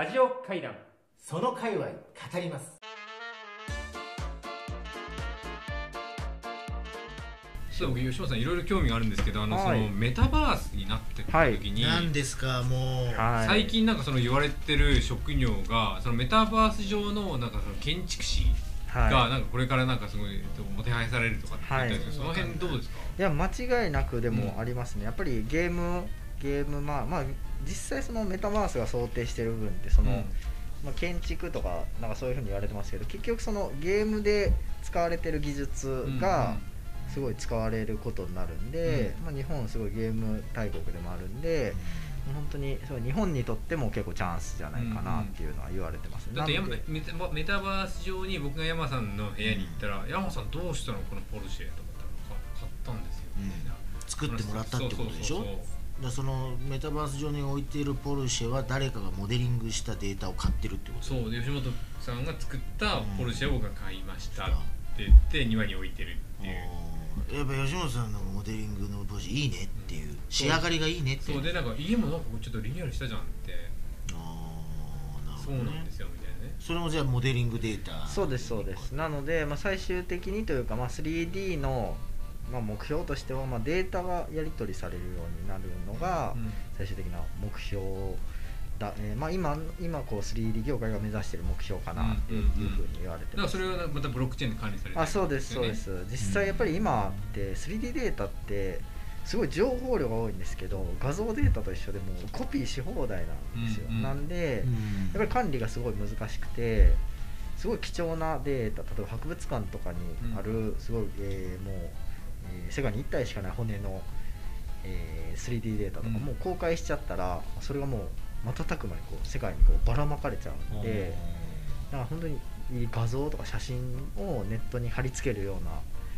ラジオ会談。その界隈語ります。ちょっと僕吉本さんいろいろ興味があるんですけどあの、はい。そのメタバースになってった時に、何ですかもう、はい。最近なんかその言われてる職業がそのメタバース上のなんかその建築士がはい。なんかこれからなんかすごいもてはやされるとかって言ったんですけど、はい。その辺どうですか？いや間違いなくでもありますね、やっぱりゲームゲームまあまあ実際そのメタバースが想定してる部分ってその、うん。まあ、建築とかなんかそういうふうに言われてますけど結局そのゲームで使われてる技術がすごい使われることになるんで、まあ、日本すごいゲーム大国でもあるんで、本当にそう日本にとっても結構チャンスじゃないかなっていうのは言われてます、だって山メタバメタバース上に僕が山さんの部屋に行ったら、山さんどうしたのこのポルシェと思ったら買ったんですよみたいな、作ってもらったってことでしょ？そうそうそうそうそのメタバース上に置いているポルシェは誰かがモデリングしたデータを買ってるってこと？そうで吉本さんが作ったポルシェを僕が買いましたっうんて言って庭に置いてるっていう。やっぱ吉本さんのモデリングのポルシェいいねっていう。仕上がりがいいねってそう。でなんか家もなんかちょっとリニューアルしたじゃんって。あーなるそうほどね。なんですよみたいなね。それもじゃあモデリングデータ。そうですそうです。なので、まあ、最終的にというか、まあ、3D の、まあ、目標としては、まあ、データがやり取りされるようになるのがうん。最終的な目標だ、えーまあ、今今こう 3D 業界が目指している目標かなっていうふうに言われてます、だからそれがまたブロックチェーンで管理されてるあそうですそうです。実際やっぱり今って 3D データってすごい情報量が多いんですけど画像データと一緒でもうコピーし放題なんですよ、うんうん。なんで、うん。やっぱり管理がすごい難しくてすごい貴重なデータ例えば博物館とかにあるすごい、えーもう、えー世界に1体しかない骨の、えー 3D データとかもう公開しちゃったらそれがもう瞬く間にこう世界にこうばらまかれちゃうんでだから本当にいい画像とか写真をネットに貼り付けるような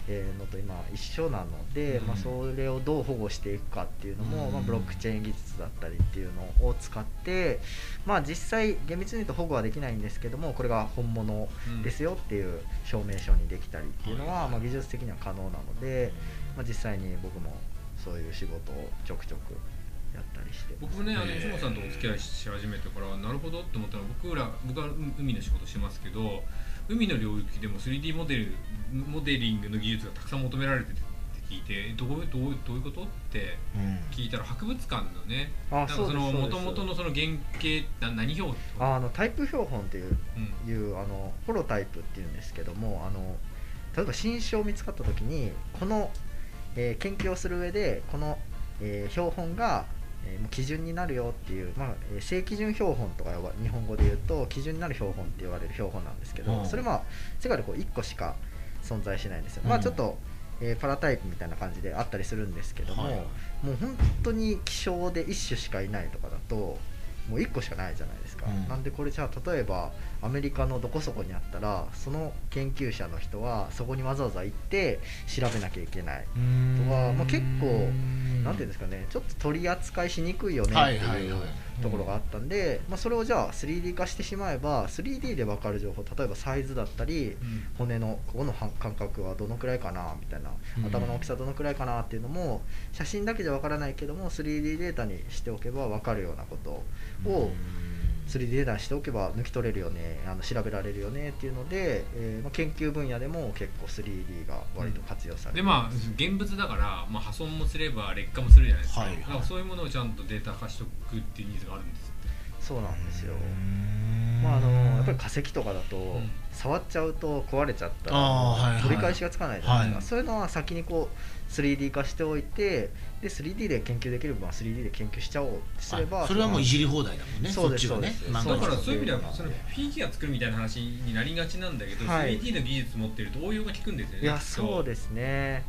えーのと今一緒なので、うん。まあ、それをどう保護していくかっていうのも、うん。まあ、ブロックチェーン技術だったりっていうのを使って、まあ、実際厳密に言うと保護はできないんですけどもこれが本物ですよっていう証明書にできたりっていうのは、まあ、技術的には可能なので、まあ、実際に僕もそういう仕事をちょくちょくやったりして。僕もねあの本さんとお付き合いし始めてからなるほどって思ったのは僕ら僕は海の仕事してますけど海の領域でも 3D モデルモデリングの技術がたくさん求められてて聞いてどういうどういうどういうこと？ってうん。聞いたら博物館のねあなんかそのそのその原型な何表あのタイプ標本っていううん。いうあのホロタイプっていうんですけどもあの例えば新種を見つかった時にこの、えー研究をする上でこの、えー標本が、えー基準になるよっていう、まあ、えー正基準標本とか日本語で言うと基準になる標本って言われる標本なんですけど、うん。それは世界でこう1個しか存在しないんですよ、まあうん。ちょっと、えーパラタイプみたいな感じであったりするんですけども、はい。もう本当に希少で1種しかいないとかだともう1個しかないじゃないですか、うん。なんでこれじゃあ例えばアメリカのどこそこにあったらその研究者の人はそこにわざわざ行って調べなきゃいけないとか、まあ、結構なんていうんですかねちょっと取り扱いしにくいよねってはいうはい。ところがあったんで、まあ、それをじゃあ 3D 化してしまえば 3D で分かる情報例えばサイズだったりうん。骨のここのは感覚はどのくらいかなみたいなうん。頭の大きさどのくらいかなっていうのも写真だけじゃ分からないけども 3D データにしておけば分かるようなことを 3D データにしておけば抜き取れるよねあの調べられるよねっていうので、えーまあ、研究分野でも結構 3D が割と活用されてでまあ現物だから、まあ、破損もすれば劣化もするじゃないですか,、はいはいだからそういうものをちゃんとデータ化しておくっていうニーズがあるんですそうなんですよ、うん。まあ、あのやっぱり化石とかだと、ん。触っちゃうと壊れちゃったら取り返しがつかないじゃないですか、はい。そういうのは先にこう 3D 化しておいてで 3D で研究できる分は 3D で研究しちゃおうってすればあそれはもういじり放題だもんねそうですそうだからそういう意味ではそのフィギュア作るみたいな話になりがちなんだけど、はい。3D の技術持ってると応用が効くんですよねいやそうですね。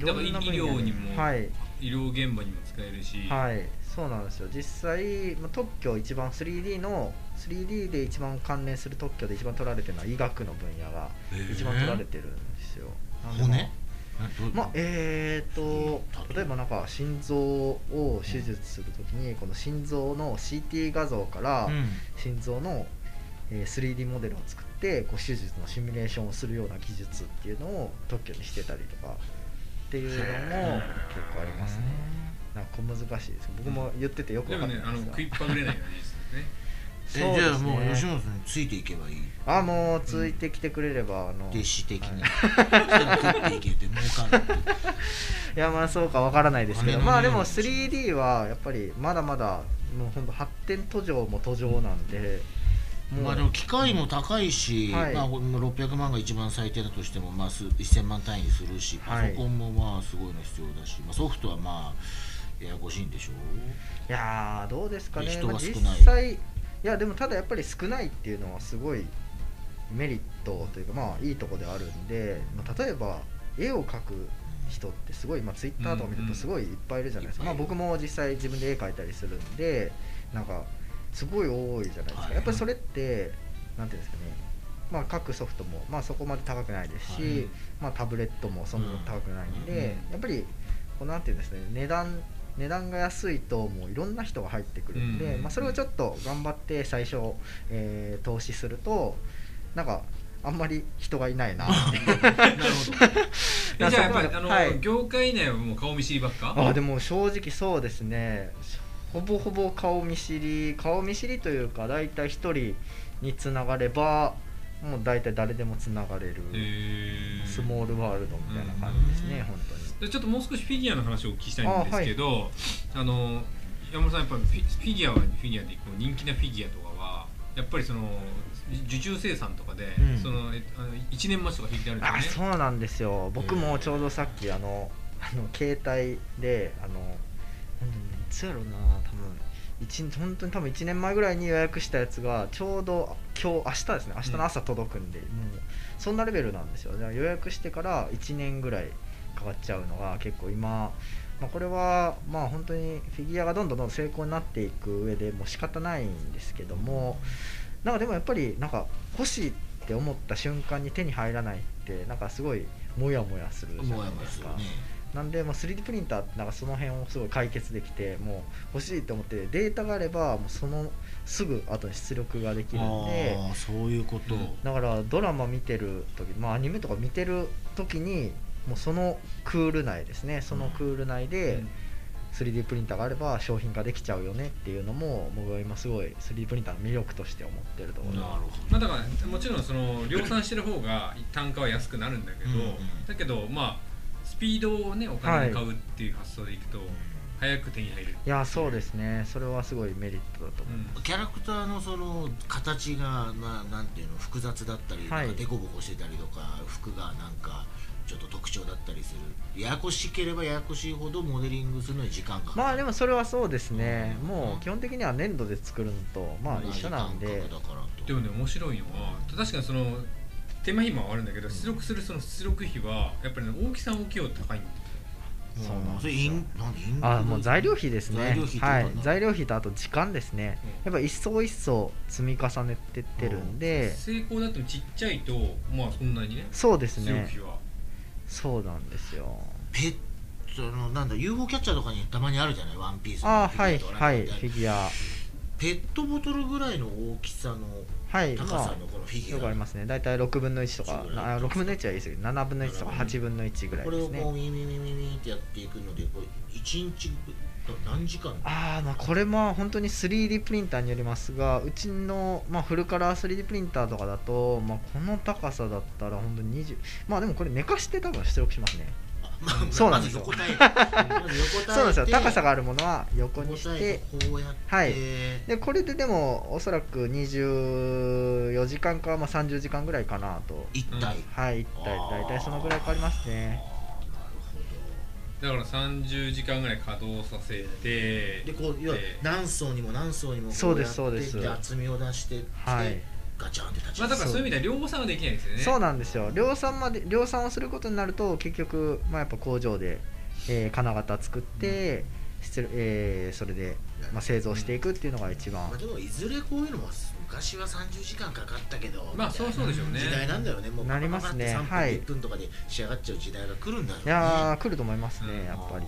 だから医療にもはい。医療現場にも使えるし、はいそうなんですよ。実際、まあ、特許一番 3D の 3D で一番関連する特許で一番取られてるのは医学の分野が一番取られてるんですよ、なんでまあ骨まあえー、と例えばなんか心臓を手術するときにこの心臓の CT 画像からうん。心臓のえー 3D モデルを作ってこう手術のシミュレーションをするような技術っていうのを特許にしてたりとかっていうのも結構ありますねなんか小難しいです。僕も言っててよくかんないもねあの食いっぱぐれないような技術ですね。えそうですじゃあもうね吉本さんについていけばいい？あもうついてきてくれれば、あの弟子的に、はい。食っていやまあそうかわからないですけどまあでも匂い 3D はやっぱりまだまだもうほんと発展途上も途上なんでもうまあでも機械も高いし、はい。まあ、600万が一番最低だとしても、まあ、す1000万単位にするし、パはい。ソコンもまあすごいの必要だし、まあ、ソフトはまあややこしいんでしょいやーどうですかね。人がまあ実少ない。際いやでもただやっぱり少ないっていうのはすごいメリットというかまあいいとこではあるんで、まあ、例えば絵を描く人ってすごい、まあ、ツイッターとか見るとすごいいっぱいいるじゃないですか、うんうんまあ、僕も実際自分で絵描いたりするんでなんかすごい多いじゃないですか、はいやっぱりそれってなんていうんですかね。まあ、各ソフトも、まあ、そこまで高くないですし、はい。まあ、タブレットもそんなに高くないんで、うんやっぱりこうなんていうんですね値段値段が安いともういろんな人が入ってくるんで、うんまあ、それをちょっと頑張って最初、えー投資するとなんかあんまり人がいないな。なるほどえじゃあやっぱりあの、はい。業界内はもう顔見知りばっか？あでも正直そうですね。ほぼほぼ顔見知り顔見知りというか大体一人につながればもう大体誰でもつながれるスモールワールドみたいな感じですね、うん。本当に。でちょっともう少しフィギュアの話をお聞きしたいんですけどあ、の山本さんやっぱりフィギュアはフィギュアでこう人気なフィギュアとかはやっぱりその受注生産とかで、うん。そのえあの1年待ちとか平気であるんあですよね。そうなんですよ。僕もちょうどさっきあのあの携帯であのいつやろうな多分一本当に多分1年前ぐらいに予約したやつがちょうど今日明日ですね。明日の朝届くんで、もうそんなレベルなんですよ。予約してから1年ぐらいかかっちゃうのが結構今、まあ、これはまあ本当にフィギュアがどんどんどん成功になっていく上でもう仕方ないんですけどもなんかでもやっぱりなんか欲しいって思った瞬間に手に入らないってなんかすごいモヤモヤするじゃもないですか。なんでもう 3D プリンターってなんかその辺をすごい解決できてもう欲しいって思ってデータがあればもうそのすぐ後に出力ができるんでああそういうこと、うん。だからドラマ見てる時まあアニメとか見てる時にもうそのクール内ですね。そのクール内で 3D プリンターがあれば商品化できちゃうよねっていうのも僕は今すごい 3D プリンターの魅力として思ってるところ。なるほまあ、だからもちろんその量産してる方が単価は安くなるんだけど、うん。うんだけどまあスピードをねお金で買うっていう発想でいくと、ど、早く手に入るいやそうですね。それはすごいメリットだと思います、うん。キャラクターのその形がまあなんていうの複雑だったり、はいなんかデコボコしてたりとか服がなんかちょっと特徴だったりする。ややこしければややこしいほどモデリングするのに時間がかかる。まあでもそれはそうですね、うん。もう基本的には粘土で作るのとまあ一緒なんで。感覚だからと。でもね面白いのは確かにその手間暇はあるんだけど出力するその出力費はやっぱり、ね、大きさ大きいほど高いんだよそうなんですよン何インあもう材料費ですね。材料費ってことはい。材料費とあと時間ですね。やっぱ一層一層積み重ねてってるんで。成功だってもちっちゃいとまあそんなにねそうです出力ね費はそうなんですよ。ペットのなんだ UFO キャッチャーとかにたまにあるじゃない？ワンピースのあーはいはいフィギュア。ペットボトルぐらいの大きさのはい高まあさのこのフィギよくュア、ありますね。大体6分の1とか。そうあ6分の1は言い過ぎ7分の1とか8分の1ぐらいこれをですね。こうミミミミミってやっていくのでこれ1日何時間？あーまあこれも本当に 3D プリンターによりますがうちの、まあ、フルカラー 3D プリンターとかだと、まあ、この高さだったら本当に20まあでもこれ寝かして多分出力しますね。まあそうなんですよ。そうなんですよ。高さがあるものは横にしててこうやって、はい。でこれででもおそらく24時間か、まあ、30時間ぐらいかなと。一体、はい一体。大体そのぐらいかかりますねだから30時間ぐらい稼働させてでこう要はで何層にも何層にもこそうですやってそうです厚みを出してって、はい。ガチャンって立ちまあだからそういう意味では量産はできないですよね。そうなんですよ。量産まで量産をすることになると結局、まあ、やっぱ工場で、えー金型作って、出力えーそれで、まあ、製造していくっていうのが一番。まあ、でもいずれこういうのも昔は30時間かかったけどまあそうそうでしょうね。時代なんだよね。もうなりますね。パパパって3分はい。1分とかで仕上がっちゃう時代が来るんだろうね。いやー来ると思いますねうんやっぱり。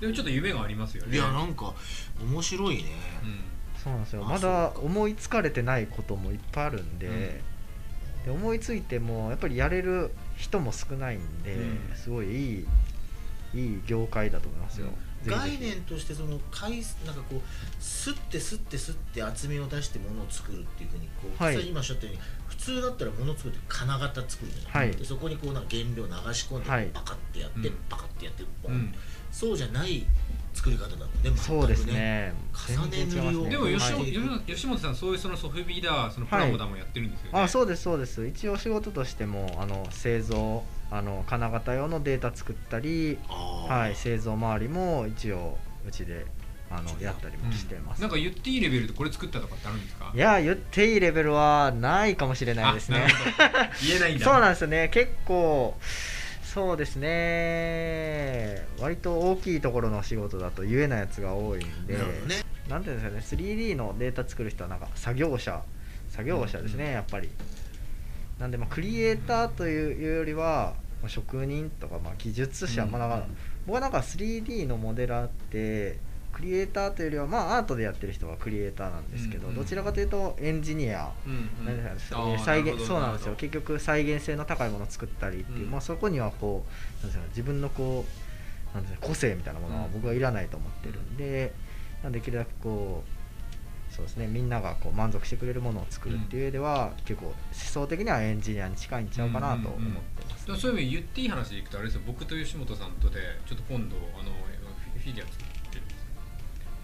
でもちょっと夢がありますよね。いやなんか面白いね、うん。そうなんですよ。あまだ思いつかれてないこともいっぱいあるんで,、うん。で思いついてもやっぱりやれる人も少ないんで、うん。すごいいいいい業界だと思いますよ、概ひ念としてその回なんかこうすってすってすって厚みを出してものを作るっていうふうにこう、はい。普通今おっしゃったように普通だったらものを作るって金型作るじゃない、はい。でそこにこうなんか原料流し込んで、はい。パカってやって、うんパカってやってボン、うん。そうじゃない作り方だもんね。全くねそうですね。重ね塗りをでも吉はい。本吉本さんそういうそのソフビだそのプラモダもやってるんですよね、あそうですそうです。一応仕事としてもあの製造あの金型用のデータ作ったり、はい、製造周りも一応うちであのやったりもしてます、なんか言っていいレベルでこれ作ったとかってあるんですか？いや言っていいレベルはないかもしれないですね。言えないんだ。そうなんですよね。結構そうですね。割と大きいところの仕事だと言えないやつが多いんで。ね。なんていうんですかね。3D のデータ作る人はなんか作業者作業者ですね、やっぱりなんでまあクリエイターというよりはまあ職人とかまあ技術者、うんまあだから僕はなんか 3D のモデラーってクリエイターというよりはまあアートでやってる人はクリエイターなんですけど、うんうんどちらかというとエンジニアうんうん。再現そうなんですよ。結局再現性の高いものを作ったりっていう、うん。まあ、そこにはこうなんですか自分のこうなんですか個性みたいなものはうん僕はいらないと思ってるんで、なんでできるだけこうそうですね。みんながこう満足してくれるものを作るっていう上では、結構思想的にはエンジニアに近いんちゃうかなと思ってます、どそういう意味で言っていい話でいくとあれですよ。僕と吉本さんとでちょっと今度あのフィフィギュア作ってるんですよ。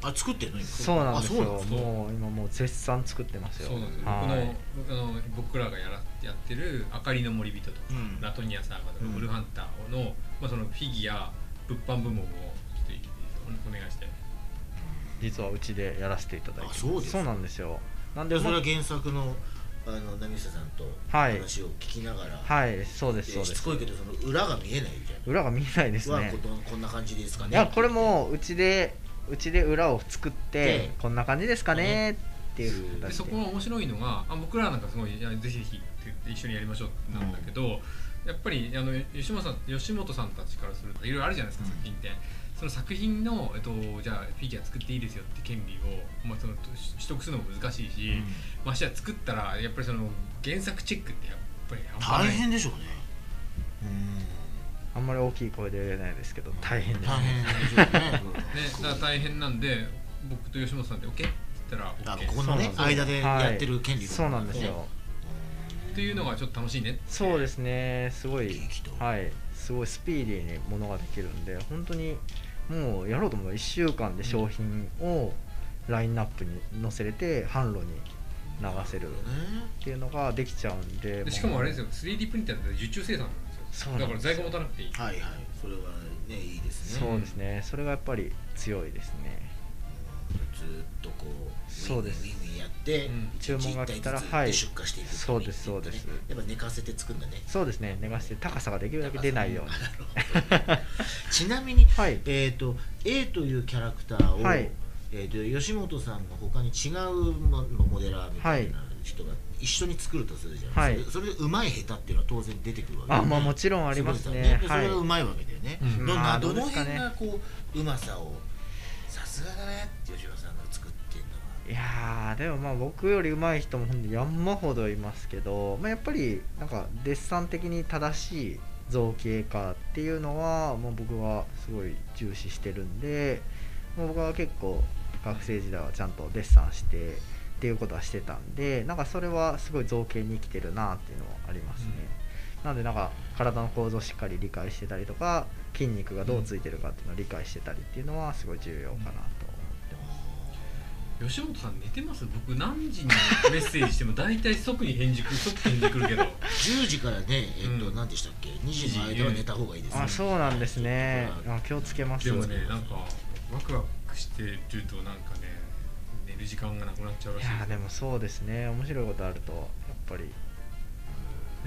あ作ってんの今？そうなんですよ。あそうなんですか？もう今もう絶賛作ってますよ。そうなんですよ、はい。僕のあの僕らがやらやってる「あかりの森人」とか、うん。ラトニアサーガとか、うん。ブルーハンターの,、まあそのフィギュア物販部門をちょっとお願いして実はうちでやらせていただいてそうですか。なんですよ。なんででそれもは原作のあの波下さんとはい。話を聞きながら、はいそうですそうです。しつこいけどその裏が見えないじゃん。裏が見えないですはねここんな感じですかね。いやこれもうちでうちで裏を作ってでこんな感じですかねっていう形ででそこが面白いのがあ僕らなんかすごいいやぜひぜひって言って一緒にやりましょうってなんだけど、やっぱりあの吉本さん吉本さんたちからするといろいろあるじゃないですか、うん。作品ってその作品の、えっと、じゃあフィギュア作っていいですよって権利を、まあ、その取得するのも難しいし、うん。ましてや作ったらやっぱりその原作チェックってやっぱり半大変でしょうね。あんまり大きい声で言えないですけど大変です。大変でしょうね。ね、だから大変なんで僕と吉本さんで OK って言ったらあ OK ここのね。そうなんですよ。間でやってる権利そうなんですよ。っていうのがちょっと楽しいねそうですね。すごいはい。すごいスピーディーにものができるんで本当にもうやろうと思えば1週間で商品をラインナップに載せれて販路に流せるっていうのができちゃうんででしかもあれですよ。3D プリンターって受注生産なんですよ。そうなんです。よだから在庫持たなくていい。はいはい。それはねいいですね。そうですね。それがやっぱり強いですね。ずっとこうそうです。ウィンウィンウィンやって、うん注文が来たらはい。出荷していくそうですそうです。やっぱ寝かせて作るんだね。そうですね。寝かして高さができるだけ出ないように。なるほどちなみに、はい。えー、と A というキャラクターを、はい。えー、と吉本さんの他に違うモモデラーみたいな人が一緒に作るとするじゃない、はい。それそれでうまい下手っていうのは当然出てくるわけあまあもちろんありますね。よそれがうまいわけだよね、うん。どんまあなどの辺がこううまさをさすがだねって吉本さんが作ってんのは。いやーでもまあ僕より上手い人もほんと山ほどいますけど、まあ、やっぱりなんかデッサン的に正しい造形化っていうのは、まあ、僕はすごい重視してるんで、まあ僕は結構学生時代はちゃんとデッサンしてっていうことはしてたんでなんかそれはすごい造形に生きてるなっていうのはありますね、なんでなんか体の構造をしっかり理解してたりとか筋肉がどうついてるかっていうのを理解してたりっていうのはすごい重要かなと吉本さん寝てます？僕何時にメッセージしても大体即に返事くる即返事くるけど。10時からねえっ、と、うん。何でしたっけ？2時の間は寝た方がいいですね。あそうなんですね。あ気をつけます。でもねなんかワクワクしてるとなんかね寝る時間がなくなっちゃうらいしいやーでもそうですね。面白いことあるとやっぱりで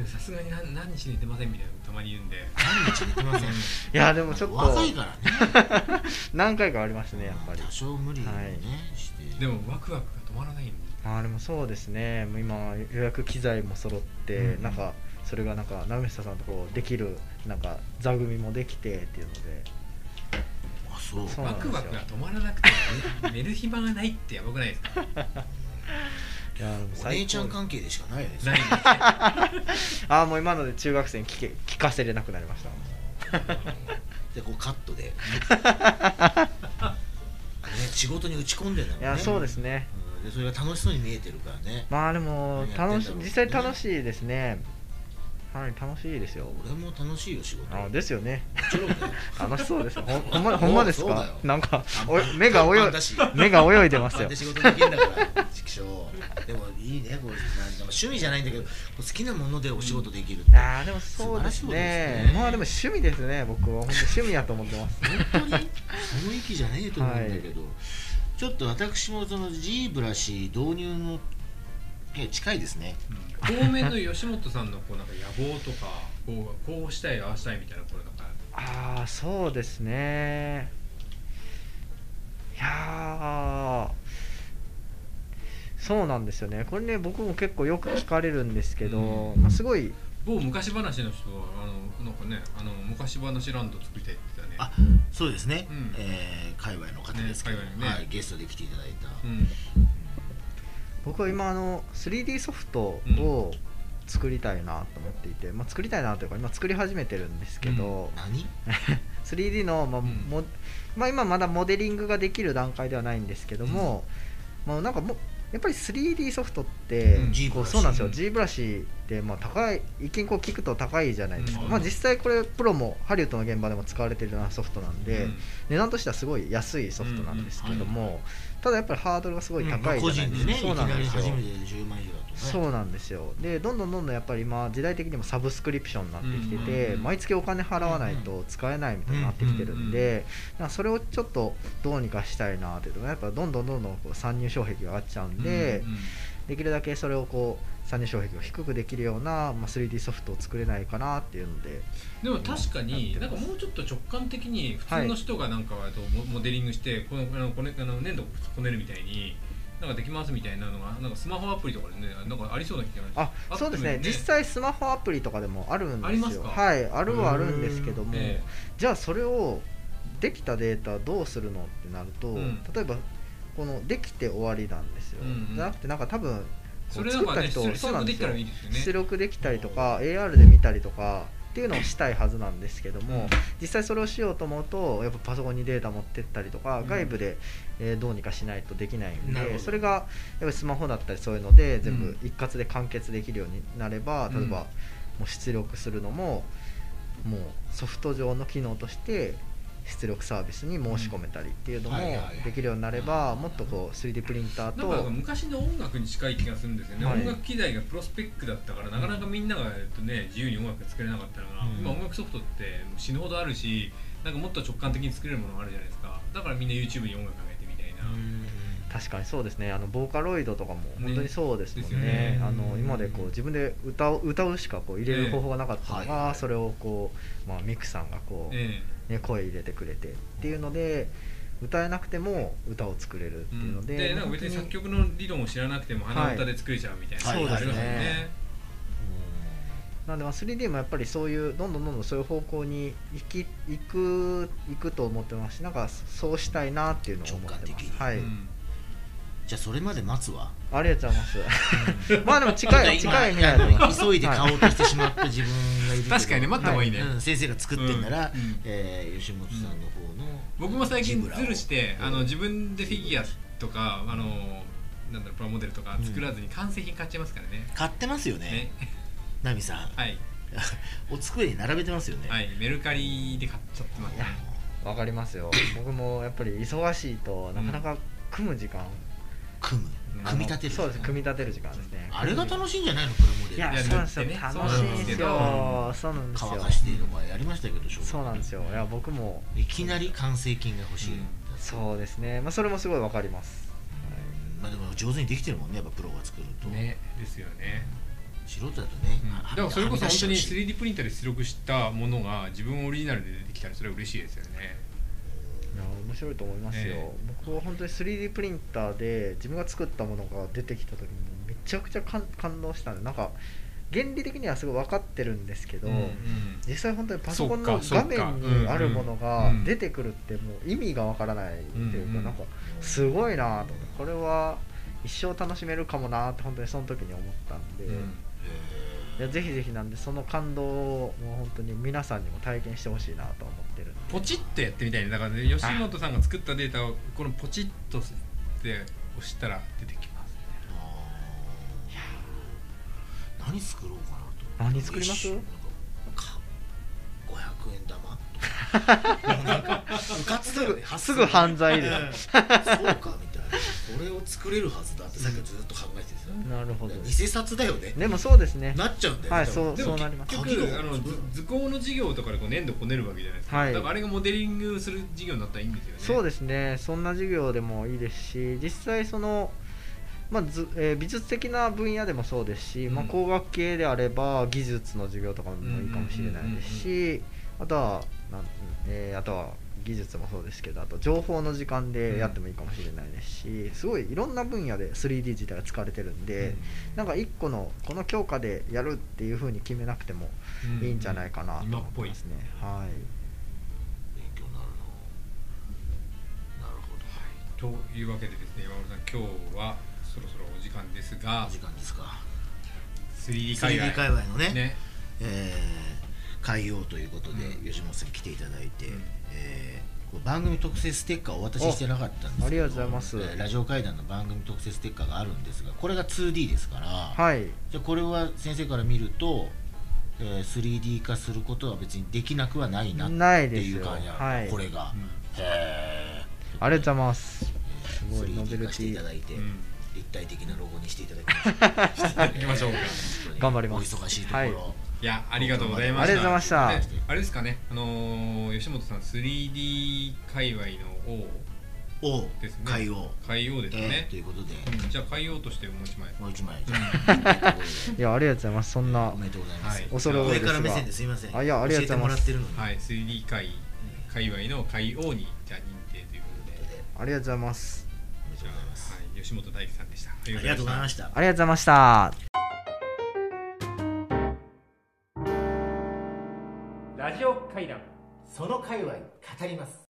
さすがに何何日寝てませんみたいなのたまに言うんで。何日寝てません？いやーでもちょっと。若いからね。何回かありますねやっぱり。多少無理をね、はい。してでもワクワクが止まらないんで。あーでもそうですね。もう今予約機材も揃って、うん。なんかそれがなんか直下さんとこうできるなんか座組もできてっていうので。あそう。そうなんですよ。ワクワクが止まらなくて寝寝る暇がないってやばくないですか？お姉ちゃん関係でしかないよね。ああもう今ので中学生に聞け聞かせれなくなりました。じ でこうカットで、ね、仕事に打ち込んでんだろうね。いやそうですね。うん。でそれが楽しそうに見えてるからね。まあでも楽し実際楽しいですねはい楽しいですよ。俺も楽しいよ仕事。あですよね。楽しそうですよ。ほんほんま ほんまですか？なんかお目が泳い目が泳いでますよ。で仕事できるんだから畜生。でもいいねこうなんか趣味じゃないんだけど好きなものでお仕事できるって、あーでもそうですね。ね。まあでも趣味ですね僕は。本 当趣味やと思ってます。本当に？その域じゃねえと思うんだけど、ちょっと私もその G ブラシ導入のえ近いですね。方面の吉本さんのこうなんか野望とかこうこうしたいああしたいみたいなこれなんかああそうですね。いやーそうなんですよね。これね僕も結構よく聞かれるんですけど、うん。まあ、すごい某昔話の人はあのなんかねあの昔話ランド作りたいって言ってたね。あそうですね、うん。えー界隈の方ですけど、ね。はい、ゲストで来ていただいた、うん僕は今あの 3D ソフトを作りたいなと思っていて、まあ、作りたいなというか今作り始めてるんですけど、何？3D の、まあうん。もまあ、今まだモデリングができる段階ではないんですけども、まあ、なんかもやっぱり 3D ソフトって、こうそうなんですよ、うん G ブラシってまあ高い一見こう聞くと高いじゃないですか、うん。まあ、実際これプロもハリウッドの現場でも使われてるようなソフトなんで、うん。値段としてはすごい安いソフトなんですけども、ただやっぱりハードルがすごいまあ高いじ個ゃないですか、そうなんですよ。初めて10万以上だとね。そうなんですよ。でどんどんどんどんやっぱり今時代的にもサブスクリプションになってきてて、毎月お金払わないと使えないみたいになってきてるんで、なんかそれをちょっとどうにかしたいなっていうのがやっぱどんどんどんどんこう参入障壁が上がっちゃうんで、できるだけそれをこう参入障壁を低くできるような、まあ、3D ソフトを作れないかなっていうのででも確かになんかもうちょっと直感的に普通の人がなんかとモモデリングしてこのあのこねあの粘土こねるみたいになんかできますみたいなのがなんかスマホアプリとかでねなんかありそうな気がああそうですね。っても実際スマホアプリとかでもあるんですよ。ありますか？はい。あるはあるんですけども、え。じゃあそれをできたデータどうするのってなると、うん。例えばこのできて終わりなんですよ、うんうん。じゃなくてなんか多分それ作った人出そうなんですよ。出力できたりとか AR で見たりとかっていうのをしたいはずなんですけども、うん。実際それをしようと思うとやっぱパソコンにデータ持ってったりとか、うん。外部で、えーどうにかしないとできないんでそれがやっぱりスマホだったりそういうので全うん。部一括で完結できるようになれば、うん。例えばもう出力するのももうソフト上の機能として出力サービスに申し込めたりっていうのもできるようになればもっとこう 3D プリンターとなんか昔の音楽に近い気がするんですよね、はい。音楽機材がプロスペックだったからなかなかみんなが、えっとね、自由に音楽が作れなかったのが、うん。今音楽ソフトって死ぬほどあるしなんかもっと直感的に作れるものがあるじゃないですか。だからみんな YouTube に音楽上げてみたいな、確かにそうですね。あのボーカロイドとかも本当にそうですもんね。ね。あの今までこう自分で歌う歌うしかこう入れる方法がなかったのが、ええはいはい。それをこう、まあ、ミクさんがこう、えね、声入れてくれてっていうので歌えなくても歌を作れるってえいうので,、でなんか別に作曲の理論を知らなくても鼻歌で作れちゃうみたいな、はいそうですね。なんでまあ 3D もやっぱりそういうどんどんどんどんそういう方向に行き行く行くと思ってますしなんかそうしたいなっていうのを思って直感的に。ますはい、うんじゃあそれまで待つわ。ありがとうございます。まあでも近い近い未来だと思います急いで買おうとしてしまった自分がいるけど。確かにね待った方がいいね、うん先生が作ってんなら、うんうん。えー吉本さんの方の、僕も最近ズルしてあのうん自分でフィギュアとかあのなんだろうプラモデルとか作らずに完成品買っちゃいますからね、買ってますよね。ね。ナミさん。はい。お机に並べてますよね、はい。メルカリで買っちゃってますね。わかりますよ。僕もやっぱり忙しいとなかなか組む時間、組む。うん。組み立てるそうです組み立てる時間ですね。あれが楽しいんじゃないの？プラモデルいやそうなんですよ、ね楽しいんですよ。そうなんですよ。乾かしてとかやりましたけどそうなんですよ。いや僕も。いきなり完成金が欲しい、うん。そうですね。まあそれもすごいわかります、まあでも上手にできてるもんねやっぱプロが作ると、ね。ですよね、素人だとね、だからそれこそ本当にはみ出しちゃうし 3D プリンターで出力したものが自分オリジナルで出てきたらそれは嬉しいですよね。いや面白いと思いますよ、え僕は本当に 3D プリンターで自分が作ったものが出てきた時にめちゃくちゃ感感動したんでなんか原理的にはすごい分かってるんですけど、うんうん。実際本当にパソコンの画面にあるものが出てくるってもう意味がわからないっていうか、うんうん。なんかすごいなと思ってこれは一生楽しめるかもなって本当にその時に思ったんで、うん。へいやぜひぜひなんでその感動をもう本当に皆さんにも体験してほしいなと思ってるポチッとやってみたいね。だからね吉本さんが作ったデータをこのポチッとって押したら出てきます。あー。何作ろうかなと何作ります？なんか。か500円玉？もうなんかうかつだよね。すぐ犯罪でうん。そうかみたいなこれを作れるはずだってさっきずっと考えててさなるほど。偽札だよね。でもそうですね。なっちゃうんだよねはいそうでもなります。結局あの図図工の授業とかでこう粘土こねるわけじゃないですか、はい。だからあれがモデリングする授業になったらいいんですよね。そうですね。そんな授業でもいいですし実際その、まあずえー美術的な分野でもそうですし、まあ、うん工学系であれば技術の授業とかもいいかもしれないですしあとはなん、えーあとは技術もそうですけどあと情報の時間でやってもいいかもしれないですしすごいいろんな分野で 3D 自体が使われてるんで、なんか1個のこの教科でやるっていうふうに決めなくてもうん。いいんじゃないかなと今っぽい思いますね。はい。勉強になるななるほど。というわけでですね山本さん今日はそろそろお時間ですがお時間ですか。3D 界 3D 隈界隈のね。ね。えー、海洋ということで、うん。吉本さんに来ていただいて、うん。えー番組特製ステッカーをお渡ししてなかったんですけどありがとうございます。えーラジオ会談の番組特製ステッカーがあるんですがこれが 2D ですから、はい。じゃあこれは先生から見ると、えー 3D 化することは別にできなくはないなってないう感じなのはい。これが、うん。へえありがとうございます。すごい。ノベ 3D ル化していただいて、うん。立体的なロゴにしていただきましょう。か頑張ります。お忙しいところ、はいいやありがとうございました。ありがとうございました。であれですかねあのー吉本さん 3D 界隈の王をですね。海王、海王ですえーねと、いうことで、うんじゃあ海王としてもう一枚。もう一枚。い。やありがとうございます。そんなおめでとうございます、はい。恐れ多いですが。上から目線ですいません。あいやありがとうございます。教えてもらってるのに、はい。3D 界界隈の海王にじゃあ認定ということで。ありがとうございます。おめでとうございます。はい、吉本大樹さんでした。あありがとうございましした。ありがとうございました会談。その界隈語ります